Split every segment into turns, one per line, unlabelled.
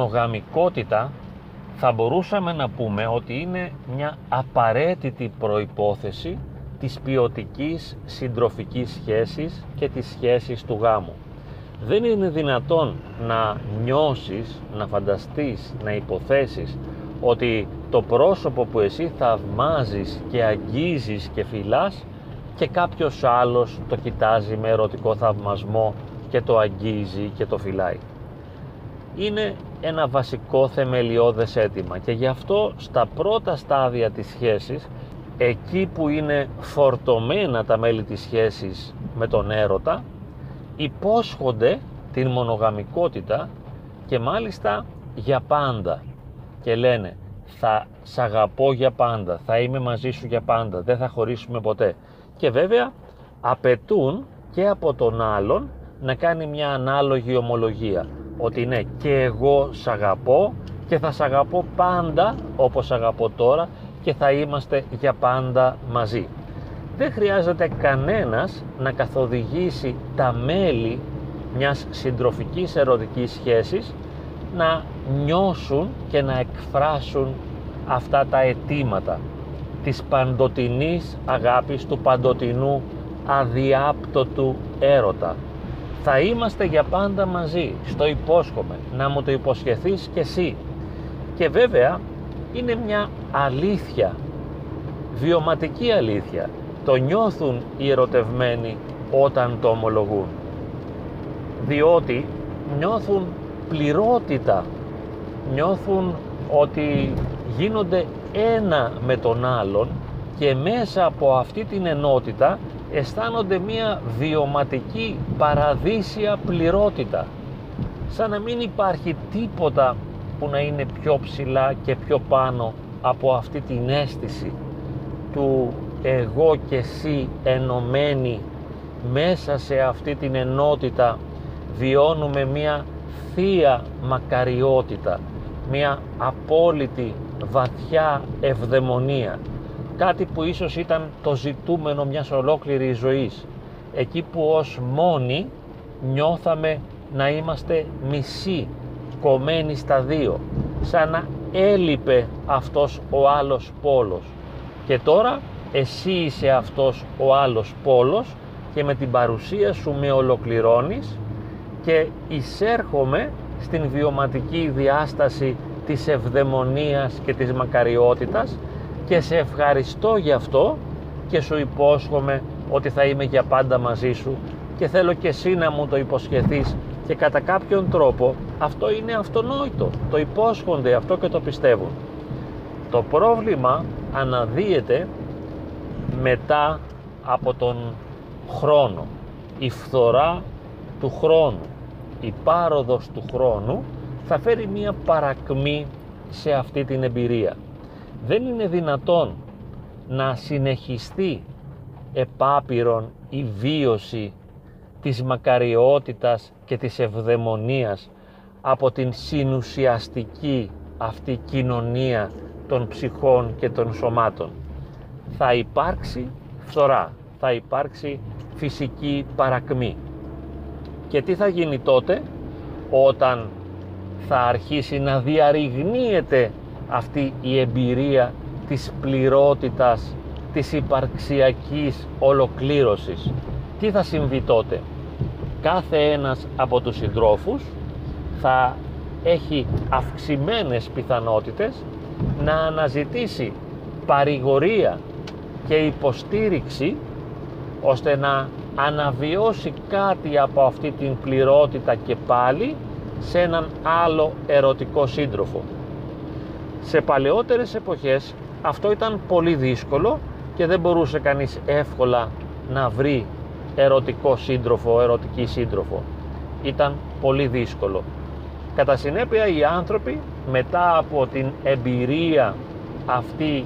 μονογαμικότητα θα μπορούσαμε να πούμε ότι είναι μια απαραίτητη προϋπόθεση της ποιοτικής συντροφικής σχέσης και της σχέσης του γάμου. Δεν είναι δυνατόν να νιώσεις, να φανταστείς, να υποθέσεις ότι το πρόσωπο που εσύ θαυμάζεις και αγγίζεις και φυλάς και κάποιος άλλος το κοιτάζει με ερωτικό θαυμασμό και το αγγίζει και το φυλάει. Είναι ένα βασικό θεμελιώδες αίτημα. Και γι' αυτό στα πρώτα στάδια της σχέσης εκεί που είναι φορτωμένα τα μέλη της σχέσης με τον έρωτα υπόσχονται την μονογαμικότητα και μάλιστα για πάντα. Και λένε θα σ' αγαπώ για πάντα, θα είμαι μαζί σου για πάντα, δεν θα χωρίσουμε ποτέ και βέβαια απαιτούν και από τον άλλον να κάνει μια ανάλογη ομολογία ότι ναι και εγώ σ' αγαπώ και θα σ' αγαπώ πάντα όπως αγαπώ τώρα και θα είμαστε για πάντα μαζί. Δεν χρειάζεται κανένας να καθοδηγήσει τα μέλη μιας συντροφικής ερωτικής σχέσης να νιώσουν και να εκφράσουν αυτά τα αιτήματα της παντοτινής αγάπης, του παντοτινού αδιάπτωτου έρωτα. Θα είμαστε για πάντα μαζί, στο υπόσχομαι, να μου το υποσχεθείς και εσύ. Και βέβαια είναι μια αλήθεια, βιωματική αλήθεια. Το νιώθουν οι ερωτευμένοι όταν το ομολογούν. Διότι νιώθουν πληρότητα, νιώθουν ότι γίνονται ένα με τον άλλον και μέσα από αυτή την ενότητα αισθάνονται μία βιωματική παραδείσια πληρότητα. Σαν να μην υπάρχει τίποτα που να είναι πιο ψηλά και πιο πάνω από αυτή την αίσθηση του εγώ και εσύ ενωμένοι. Μέσα σε αυτή την ενότητα βιώνουμε μία θεία μακαριότητα μία απόλυτη βαθιά ευδαιμονία κάτι που ίσως ήταν το ζητούμενο μιας ολόκληρης ζωής. Εκεί που ως μόνοι νιώθαμε να είμαστε μισοί κομμένοι στα δύο σαν να έλειπε αυτός ο άλλος πόλος. Και τώρα εσύ είσαι αυτός ο άλλος πόλος και με την παρουσία σου με ολοκληρώνεις και εισέρχομαι στην βιωματική διάσταση της ευδαιμονίας και της μακαριότητας και σε ευχαριστώ γι' αυτό και σου υπόσχομαι ότι θα είμαι για πάντα μαζί σου και θέλω και εσύ να μου το υποσχεθείς και κατά κάποιον τρόπο αυτό είναι αυτονόητο, το υπόσχονται αυτό και το πιστεύουν. Το πρόβλημα αναδύεται μετά από τον χρόνο, η φθορά του χρόνου, η πάροδος του χρόνου θα φέρει μία παρακμή σε αυτή την εμπειρία. Δεν είναι δυνατόν να συνεχιστεί επάπειρον η βίωση της μακαριότητας και της ευδαιμονίας από την συνουσιαστική αυτή κοινωνία των ψυχών και των σωμάτων. Θα υπάρξει φθορά, θα υπάρξει φυσική παρακμή. Και τι θα γίνει τότε; Όταν θα αρχίσει να διαρριγνύεται αυτή η εμπειρία της πληρότητας, της υπαρξιακής ολοκλήρωσης. Τι θα συμβεί τότε; Κάθε ένας από τους συντρόφους θα έχει αυξημένες πιθανότητες να αναζητήσει παρηγορία και υποστήριξη ώστε να αναβιώσει κάτι από αυτή την πληρότητα και πάλι σε έναν άλλο ερωτικό σύντροφο. Σε παλαιότερες εποχές αυτό ήταν πολύ δύσκολο και δεν μπορούσε κανείς εύκολα να βρει ερωτικό σύντροφο, ερωτική σύντροφο. Ήταν πολύ δύσκολο. Κατά συνέπεια οι άνθρωποι μετά από την εμπειρία αυτή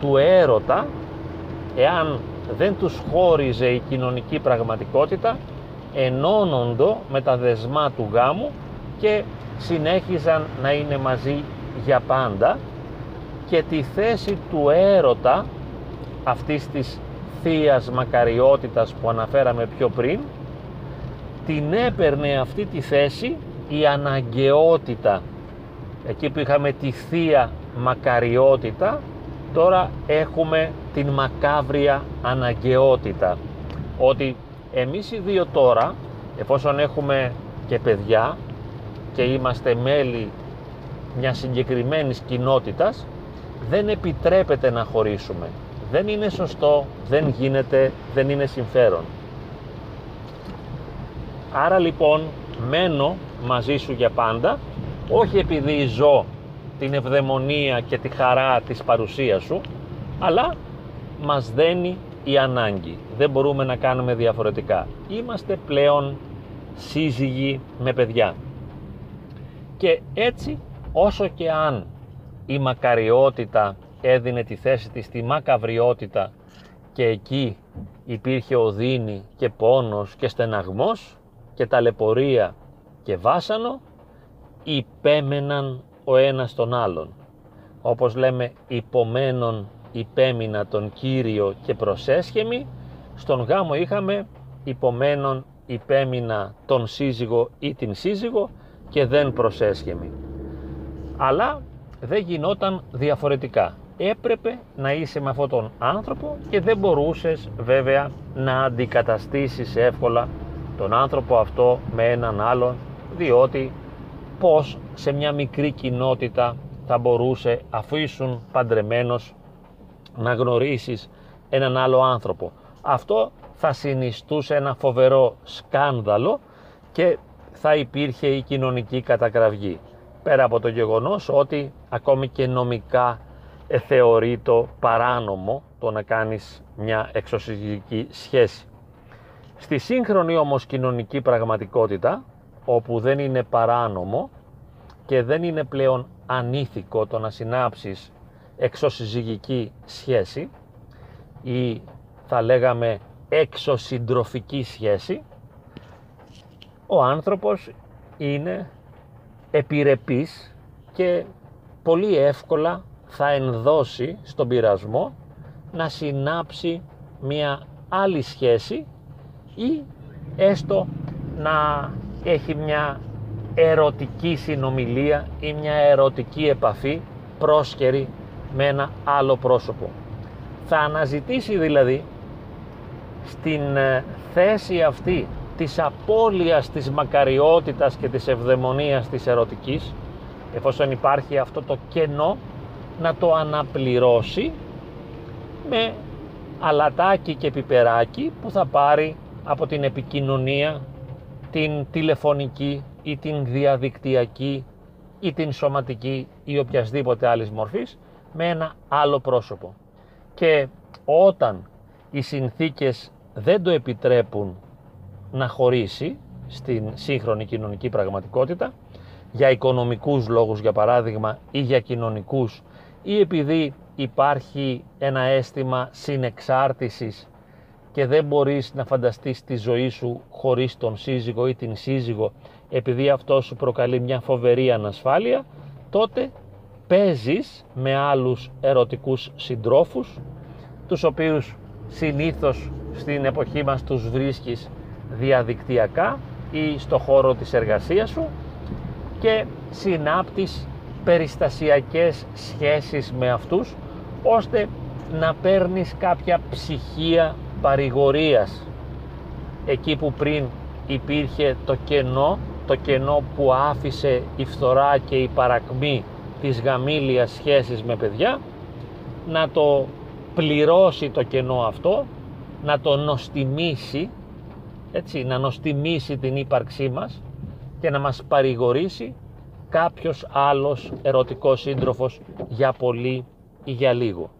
του έρωτα, εάν δεν τους χώριζε η κοινωνική πραγματικότητα, ενώνοντο με τα δεσμά του γάμου και συνέχιζαν να είναι μαζί για πάντα και τη θέση του έρωτα αυτής της θείας μακαριότητας που αναφέραμε πιο πριν την έπαιρνε αυτή τη θέση η αναγκαιότητα. Εκεί που είχαμε τη θεία μακαριότητα τώρα έχουμε την μακάβρια αναγκαιότητα. Ότι εμείς οι δύο τώρα εφόσον έχουμε και παιδιά και είμαστε μέλη μιας συγκεκριμένης κοινότητας δεν επιτρέπεται να χωρίσουμε. Δεν είναι σωστό, δεν γίνεται, δεν είναι συμφέρον. Άρα λοιπόν μένω μαζί σου για πάντα όχι επειδή ζω την ευδαιμονία και τη χαρά της παρουσίας σου αλλά μας δένει η ανάγκη. Δεν μπορούμε να κάνουμε διαφορετικά. Είμαστε πλέον σύζυγοι με παιδιά. Και έτσι όσο και αν η μακαριότητα έδινε τη θέση της στη μακαβριότητα και εκεί υπήρχε οδύνη και πόνος και στεναγμός και ταλαιπωρία και βάσανο υπέμεναν ο ένας τον άλλον. Όπως λέμε υπομένων υπέμεινα τον Κύριο και προσέσχεμη στον γάμο είχαμε υπομένων υπέμεινα τον σύζυγο ή την σύζυγο και δεν προσέσχεμη αλλά δεν γινόταν διαφορετικά. Έπρεπε να είσαι με αυτόν τον άνθρωπο και δεν μπορούσες βέβαια να αντικαταστήσεις εύκολα τον άνθρωπο αυτό με έναν άλλον διότι πως σε μια μικρή κοινότητα θα μπορούσε αφού ήσουν παντρεμένος να γνωρίσεις έναν άλλο άνθρωπο. Αυτό θα συνιστούσε ένα φοβερό σκάνδαλο και θα υπήρχε η κοινωνική κατακραυγή πέρα από το γεγονός ότι ακόμη και νομικά θεωρεί το παράνομο το να κάνεις μια εξωσυγική σχέση. Στη σύγχρονη όμως κοινωνική πραγματικότητα όπου δεν είναι παράνομο και δεν είναι πλέον ανήθικο το να συνάψεις εξωσυζυγική σχέση ή θα λέγαμε εξωσυντροφική σχέση ο άνθρωπος είναι επιρρεπής και πολύ εύκολα θα ενδώσει στον πειρασμό να συνάψει μια άλλη σχέση ή έστω να έχει μια ερωτική συνομιλία ή μια ερωτική επαφή πρόσκαιρη με ένα άλλο πρόσωπο. Θα αναζητήσει δηλαδή στην ε, θέση αυτή της απώλειας της μακαριότητας και της ευδαιμονίας της ερωτικής εφόσον υπάρχει αυτό το κενό να το αναπληρώσει με αλατάκι και πιπεράκι που θα πάρει από την επικοινωνία την τηλεφωνική ή την διαδικτυακή ή την σωματική ή οποιασδήποτε άλλης μορφής με ένα άλλο πρόσωπο. Και όταν οι συνθήκες δεν το επιτρέπουν να χωρίσει στην σύγχρονη κοινωνική πραγματικότητα για οικονομικούς λόγους για παράδειγμα ή για κοινωνικούς ή επειδή υπάρχει ένα αίσθημα συνεξάρτησης και δεν μπορείς να φανταστείς τη ζωή σου χωρίς τον σύζυγο ή την σύζυγο επειδή αυτό σου προκαλεί μια φοβερή ανασφάλεια τότε παίζεις με άλλους ερωτικούς συντρόφους τους οποίους συνήθως στην εποχή μας τους βρίσκεις διαδικτυακά ή στο χώρο της εργασίας σου και συνάπτεις περιστασιακές σχέσεις με αυτούς ώστε να παίρνεις κάποια ψυχία παρηγορίας. Εκεί που πριν υπήρχε το κενό το κενό που άφησε η φθορά και η παρακμή της γαμήλιας σχέσης με παιδιά να το πληρώσει το κενό αυτό να το νοστιμήσει έτσι, να νοστιμήσει την ύπαρξή μας και να μας παρηγορήσει κάποιος άλλος ερωτικός σύντροφος για πολύ ή για λίγο.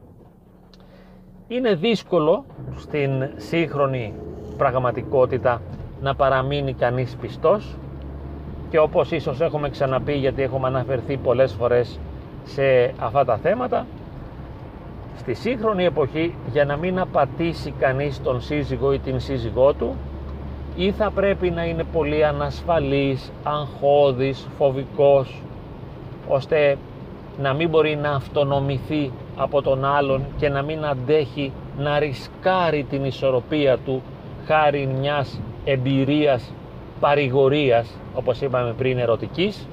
Είναι δύσκολο στην σύγχρονη πραγματικότητα να παραμείνει κανείς πιστός και όπως ίσως έχουμε ξαναπεί γιατί έχουμε αναφερθεί πολλές φορές σε αυτά τα θέματα στη σύγχρονη εποχή για να μην απατήσει κανείς τον σύζυγο ή την σύζυγό του ή θα πρέπει να είναι πολύ ανασφαλής, αγχώδης, φοβικός ώστε να μην μπορεί να αυτονομηθεί από τον άλλον και να μην αντέχει να ρισκάρει την ισορροπία του χάρη μιας εμπειρίας παρηγορίας όπως είπαμε πριν ερωτικής.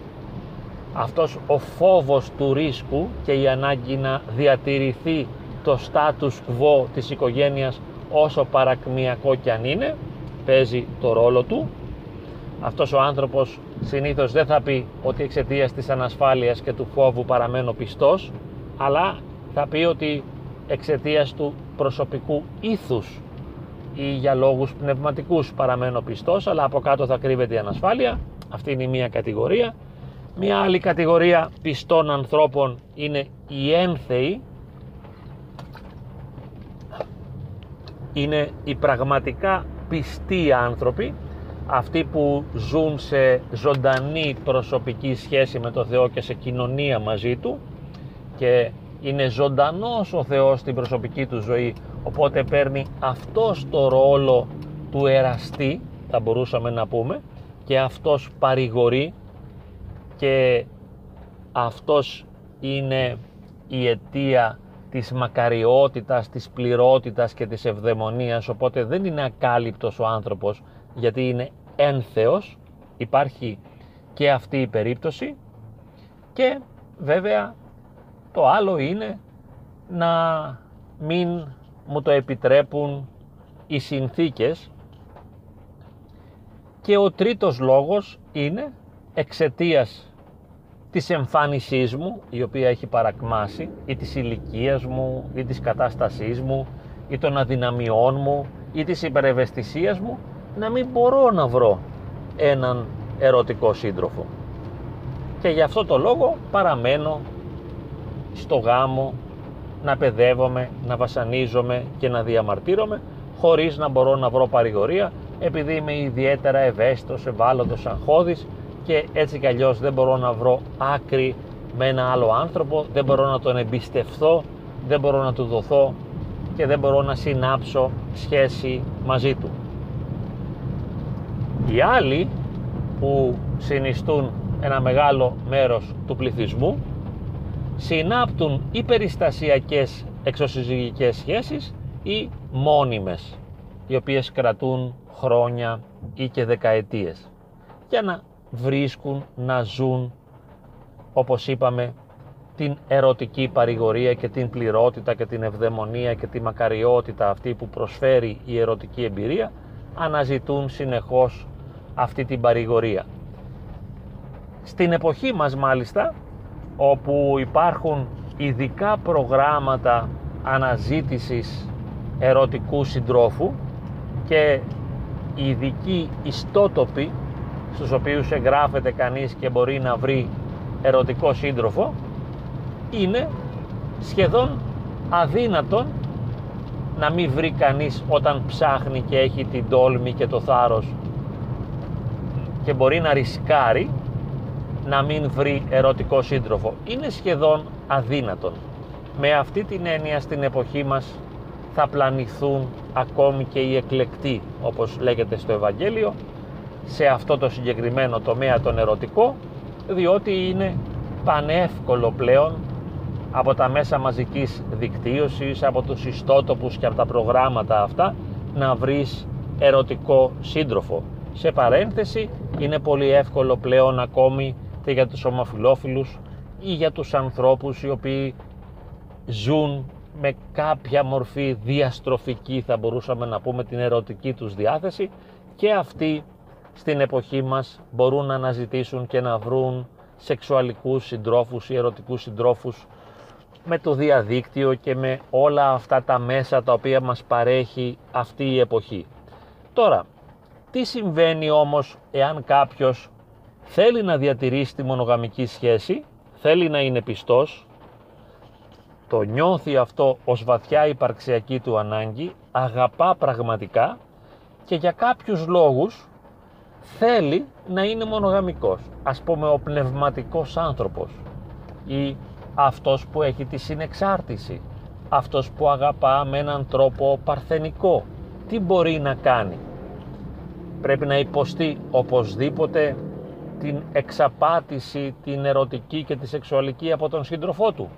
Αυτός ο φόβος του ρίσκου και η ανάγκη να διατηρηθεί το status quo της οικογένειας όσο παρακμιακό κι αν είναι παίζει το ρόλο του. Αυτός ο άνθρωπος συνήθως δεν θα πει ότι εξαιτίας της ανασφάλειας και του φόβου παραμένω πιστός αλλά θα πει ότι εξαιτίας του προσωπικού ήθους ή για λόγους πνευματικούς παραμένω πιστός αλλά από κάτω θα κρύβεται η ανασφάλεια. Αυτή είναι η μία κατηγορία. Μία άλλη κατηγορία πιστών ανθρώπων είναι οι ένθεοι. Είναι οι πραγματικά πιστοί άνθρωποι αυτοί που ζουν σε ζωντανή προσωπική σχέση με τον Θεό και σε κοινωνία μαζί Του και είναι ζωντανός ο Θεός στην προσωπική του ζωή οπότε παίρνει αυτός το ρόλο του εραστή θα μπορούσαμε να πούμε και αυτός παρηγορεί και αυτός είναι η αιτία της μακαριότητας, της πληρότητας και της ευδαιμονίας. Οπότε δεν είναι ακάλυπτος ο άνθρωπος γιατί είναι ένθεος. Υπάρχει και αυτή η περίπτωση. Και βέβαια το άλλο είναι να μην μου το επιτρέπουν οι συνθήκες. Και ο τρίτος λόγος είναι εξαιτίας της εμφάνισής μου η οποία έχει παρακμάσει ή της ηλικίας μου ή της κατάστασής μου ή των αδυναμιών μου ή της υπερευαισθησίας μου να μην μπορώ να βρω έναν ερωτικό σύντροφο. Και γι' αυτό το λόγο παραμένω στο γάμο να παιδεύομαι, να βασανίζομαι και να διαμαρτύρομαι χωρίς να μπορώ να βρω παρηγορία επειδή είμαι ιδιαίτερα ευαίσθητος, ευάλωτος, αγχώδης και έτσι κι αλλιώς δεν μπορώ να βρω άκρη με ένα άλλο άνθρωπο, δεν μπορώ να τον εμπιστευθώ, δεν μπορώ να του δοθώ και δεν μπορώ να συνάψω σχέση μαζί του. Οι άλλοι που συνιστούν ένα μεγάλο μέρος του πληθυσμού συνάπτουν ή περιστασιακές εξωσυζυγικές σχέσεις ή μόνιμες οι οποίες κρατούν χρόνια ή και δεκαετίες για να βρίσκουν, να ζουν όπως είπαμε την ερωτική παρηγορία και την πληρότητα και την ευδαιμονία και τη μακαριότητα αυτή που προσφέρει η ερωτική εμπειρία αναζητούν συνεχώς αυτή την παρηγορία. Στην εποχή μας μάλιστα όπου υπάρχουν ειδικά προγράμματα αναζήτησης ερωτικού συντρόφου και ειδικοί ιστότοποι στους οποίους εγγράφεται κανείς και μπορεί να βρει ερωτικό σύντροφο είναι σχεδόν αδύνατον να μην βρει κανείς όταν ψάχνει και έχει την τόλμη και το θάρρος και μπορεί να ρισκάρει να μην βρει ερωτικό σύντροφο. Είναι σχεδόν αδύνατον. Με αυτή την έννοια στην εποχή μας θα πλανηθούν ακόμη και οι εκλεκτοί, όπως λέγεται στο Ευαγγέλιο, σε αυτό το συγκεκριμένο τομέα τον ερωτικό, διότι είναι πανεύκολο πλέον από τα μέσα μαζικής δικτύωσης, από τους ιστότοπους και από τα προγράμματα αυτά να βρεις ερωτικό σύντροφο. Σε παρένθεση είναι πολύ εύκολο πλέον ακόμη και για τους ομοφιλόφιλους ή για τους ανθρώπους οι οποίοι ζουν με κάποια μορφή διαστροφική θα μπορούσαμε να πούμε την ερωτική τους διάθεση και αυτοί στην εποχή μας μπορούν να αναζητήσουν και να βρουν σεξουαλικούς συντρόφους ή ερωτικούς συντρόφους με το διαδίκτυο και με όλα αυτά τα μέσα τα οποία μας παρέχει αυτή η εποχή. Τώρα, τι συμβαίνει όμως εάν κάποιος θέλει να διατηρήσει τη μονογαμική σχέση, θέλει να είναι πιστός, το νιώθει αυτό ως βαθιά υπαρξιακή του ανάγκη, αγαπά πραγματικά και για κάποιους λόγους θέλει να είναι μονογαμικός. Ας πούμε ο πνευματικός άνθρωπος ή αυτός που έχει τη συνεξάρτηση, αυτός που αγαπά με έναν τρόπο παρθενικό. Τι μπορεί να κάνει; Πρέπει να υποστεί οπωσδήποτε την εξαπάτηση, την ερωτική και τη σεξουαλική από τον σύντροφό του;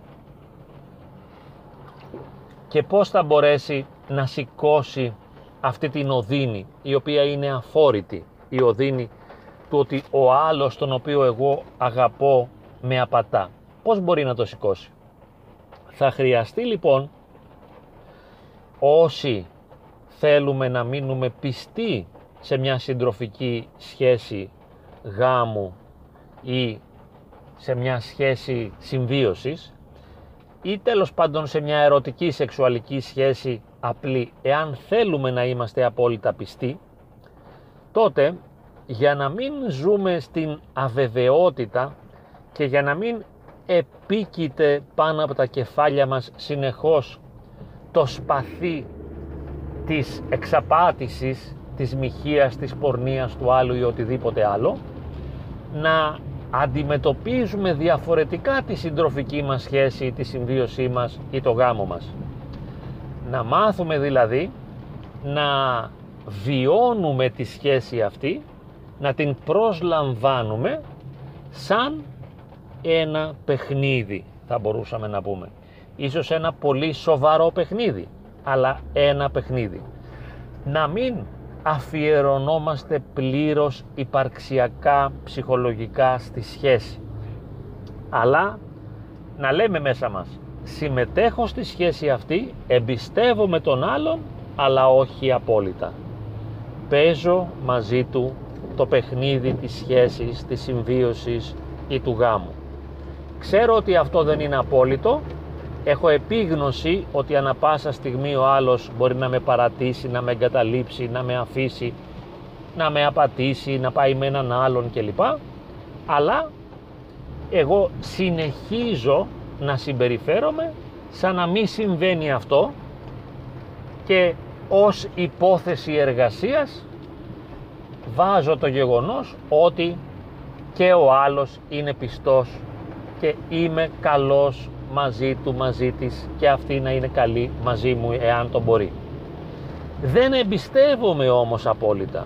Και πώς θα μπορέσει να σηκώσει αυτή την οδύνη η οποία είναι αφόρητη; Η οδύνη του ότι ο άλλος τον οποίο εγώ αγαπώ με απατά. Πώς μπορεί να το σηκώσει; Θα χρειαστεί λοιπόν όσοι θέλουμε να μείνουμε πιστοί σε μια συντροφική σχέση γάμου ή σε μια σχέση συμβίωσης ή τέλος πάντων σε μια ερωτική σεξουαλική σχέση απλή εάν θέλουμε να είμαστε απόλυτα πιστοί τότε για να μην ζούμε στην αβεβαιότητα και για να μην επίκειται πάνω από τα κεφάλια μας συνεχώς το σπαθί της εξαπάτησης, της μοιχείας, της πορνείας του άλλου ή οτιδήποτε άλλο, να αντιμετωπίζουμε διαφορετικά τη συντροφική μας σχέση, τη συμβίωσή μας ή το γάμο μας. Να μάθουμε δηλαδή να βιώνουμε τη σχέση αυτή, να την προσλαμβάνουμε σαν ένα παιχνίδι θα μπορούσαμε να πούμε. Ίσως ένα πολύ σοβαρό παιχνίδι, αλλά ένα παιχνίδι. Να μην αφιερωνόμαστε πλήρως υπαρξιακά, ψυχολογικά στη σχέση. Αλλά να λέμε μέσα μας, συμμετέχω στη σχέση αυτή, εμπιστεύομαι τον άλλον, αλλά όχι απόλυτα. Παίζω μαζί του το παιχνίδι της σχέσης, της συμβίωσης ή του γάμου. Ξέρω ότι αυτό δεν είναι απόλυτο, έχω επίγνωση ότι ανα πάσα στιγμή ο άλλος μπορεί να με παρατήσει, να με εγκαταλείψει, να με αφήσει, να με απατήσει, να πάει με έναν άλλον κλπ. Αλλά εγώ συνεχίζω να συμπεριφέρομαι σαν να μην συμβαίνει αυτό και ως υπόθεση εργασίας βάζω το γεγονός ότι και ο άλλος είναι πιστός και είμαι καλός μαζί του, μαζί της και αυτή να είναι καλή μαζί μου εάν το μπορεί. Δεν εμπιστεύομαι όμως απόλυτα.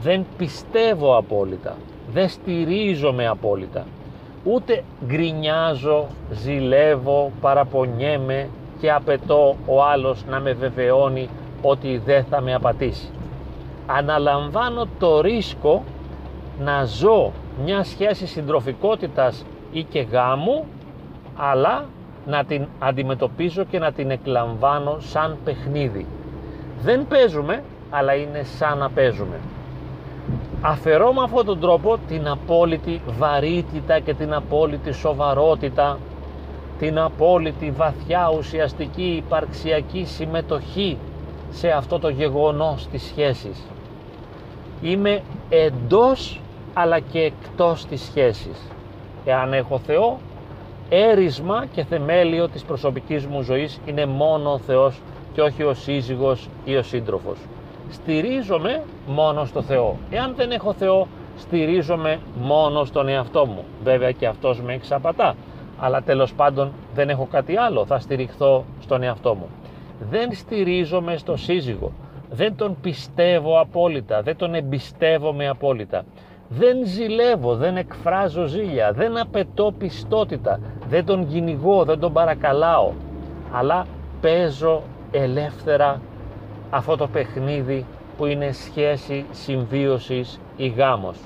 Δεν πιστεύω απόλυτα. Δεν στηρίζομαι απόλυτα. Ούτε γκρινιάζω, ζηλεύω, παραπονιέμαι και απαιτώ ο άλλος να με βεβαιώνει ότι δεν θα με απατήσει. Αναλαμβάνω το ρίσκο να ζω μια σχέση συντροφικότητας ή και γάμου αλλά να την αντιμετωπίζω και να την εκλαμβάνω σαν παιχνίδι. Δεν παίζουμε, αλλά είναι σαν να παίζουμε. Αφαιρώ με αυτόν τον τρόπο την απόλυτη βαρύτητα και την απόλυτη σοβαρότητα, την απόλυτη βαθιά ουσιαστική υπαρξιακή συμμετοχή σε αυτό το γεγονός της σχέσης. Είμαι εντός αλλά και εκτός της σχέσης. Εάν έχω Θεό έρισμα και θεμέλιο της προσωπικής μου ζωής είναι μόνο ο Θεός και όχι ο σύζυγος ή ο σύντροφος. Στηρίζομαι μόνο στο Θεό. Εάν δεν έχω Θεό, στηρίζομαι μόνο στον εαυτό μου. Βέβαια και αυτός με εξαπατά, αλλά τέλος πάντων δεν έχω κάτι άλλο, θα στηριχθώ στον εαυτό μου. Δεν στηρίζομαι στο σύζυγο, δεν τον πιστεύω απόλυτα, δεν τον εμπιστεύομαι απόλυτα δεν ζηλεύω, δεν εκφράζω ζήλια, δεν απαιτώ πιστότητα, δεν τον κυνηγώ, δεν τον παρακαλάω, αλλά παίζω ελεύθερα αυτό το παιχνίδι που είναι σχέση συμβίωσης ή γάμος.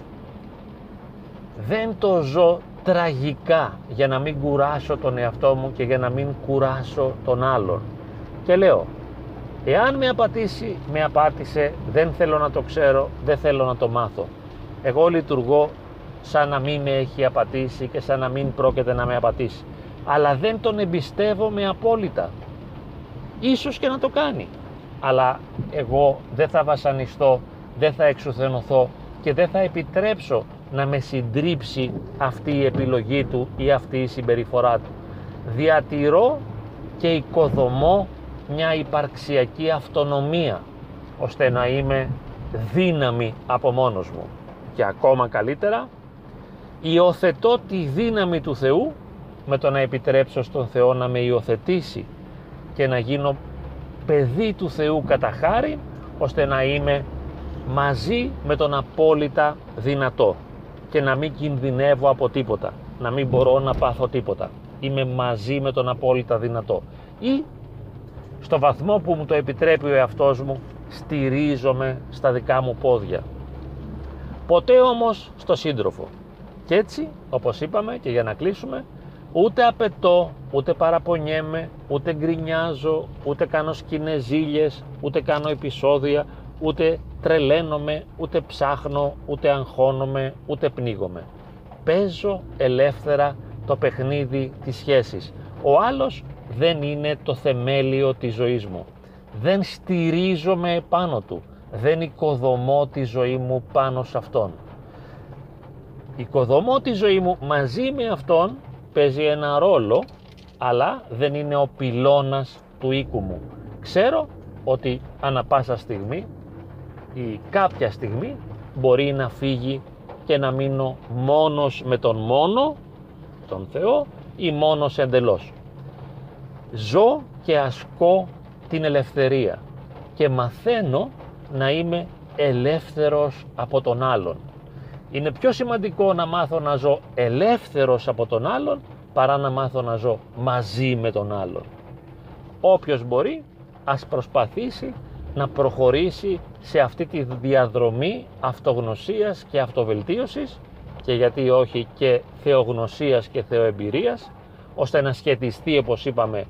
Δεν το ζω τραγικά για να μην κουράσω τον εαυτό μου και για να μην κουράσω τον άλλον. Και λέω, εάν με απατήσει, με απάτησε, δεν θέλω να το ξέρω, δεν θέλω να το μάθω εγώ λειτουργώ σαν να μην με έχει απατήσει και σαν να μην πρόκειται να με απατήσει. Αλλά δεν τον εμπιστεύομαι απόλυτα. Ίσως και να το κάνει. Αλλά εγώ δεν θα βασανιστώ, δεν θα εξουθενωθώ και δεν θα επιτρέψω να με συντρίψει αυτή η επιλογή του ή αυτή η συμπεριφορά του. Διατηρώ και οικοδομώ μια υπαρξιακή αυτονομία ώστε να είμαι δύναμη από μόνος μου και ακόμα καλύτερα υιοθετώ τη δύναμη του Θεού με το να επιτρέψω στον Θεό να με υιοθετήσει και να γίνω παιδί του Θεού κατά χάρη ώστε να είμαι μαζί με τον απόλυτα δυνατό και να μην κινδυνεύω από τίποτα, να μην μπορώ να πάθω τίποτα. Είμαι μαζί με τον απόλυτα δυνατό. Ή στο βαθμό που μου το επιτρέπει ο εαυτός μου στηρίζομαι στα δικά μου πόδια ποτέ όμως στο σύντροφο. Και έτσι, όπως είπαμε και για να κλείσουμε, ούτε απαιτώ, ούτε παραπονιέμαι, ούτε γκρινιάζω, ούτε κάνω σκηνές ζήλιες, ούτε κάνω επεισόδια, ούτε τρελαίνομαι, ούτε ψάχνω, ούτε αγχώνομαι, ούτε πνίγομαι. Παίζω ελεύθερα το παιχνίδι της σχέσης. Ο άλλος δεν είναι το θεμέλιο της ζωής μου. Δεν στηρίζομαι επάνω του. Δεν οικοδομώ τη ζωή μου πάνω σε αυτόν. Οικοδομώ τη ζωή μου μαζί με αυτόν παίζει ένα ρόλο αλλά δεν είναι ο πυλώνας του οίκου μου. Ξέρω ότι ανα πάσα στιγμή ή κάποια στιγμή μπορεί να φύγει και να μείνω μόνος με τον μόνο, τον Θεό ή μόνος εντελώς. Ζω και ασκώ την ελευθερία και μαθαίνω να είμαι ελεύθερος από τον άλλον. Είναι πιο σημαντικό να μάθω να ζω ελεύθερος από τον άλλον παρά να μάθω να ζω μαζί με τον άλλον. Όποιος μπορεί ας προσπαθήσει να προχωρήσει σε αυτή τη διαδρομή αυτογνωσίας και αυτοβελτίωσης και γιατί όχι και θεογνωσίας και θεοεμπειρίας ώστε να σχετιστεί όπως είπαμε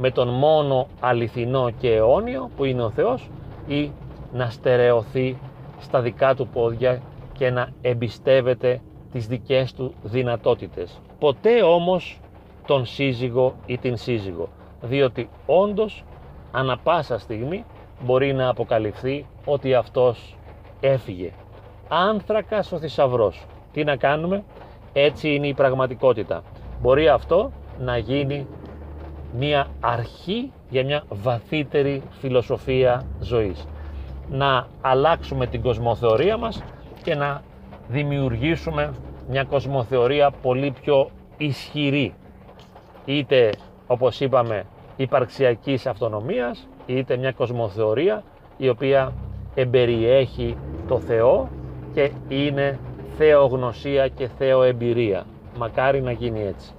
με τον μόνο αληθινό και αιώνιο που είναι ο Θεός ή να στερεωθεί στα δικά του πόδια και να εμπιστεύεται τις δικές του δυνατότητες. Ποτέ όμως τον σύζυγο ή την σύζυγο, διότι όντως ανα πάσα στιγμή μπορεί να αποκαλυφθεί ότι αυτός έφυγε. Άνθρακας ο θησαυρός. Τι να κάνουμε, έτσι είναι η πραγματικότητα. Μπορεί αυτό να γίνει μια αρχή για μια βαθύτερη φιλοσοφία ζωής. Να αλλάξουμε την κοσμοθεωρία μας και να δημιουργήσουμε μια κοσμοθεωρία πολύ πιο ισχυρή. Είτε όπως είπαμε υπαρξιακής αυτονομίας, είτε μια κοσμοθεωρία η οποία εμπεριέχει το Θεό και είναι θεογνωσία και θεοεμπειρία. Μακάρι να γίνει έτσι.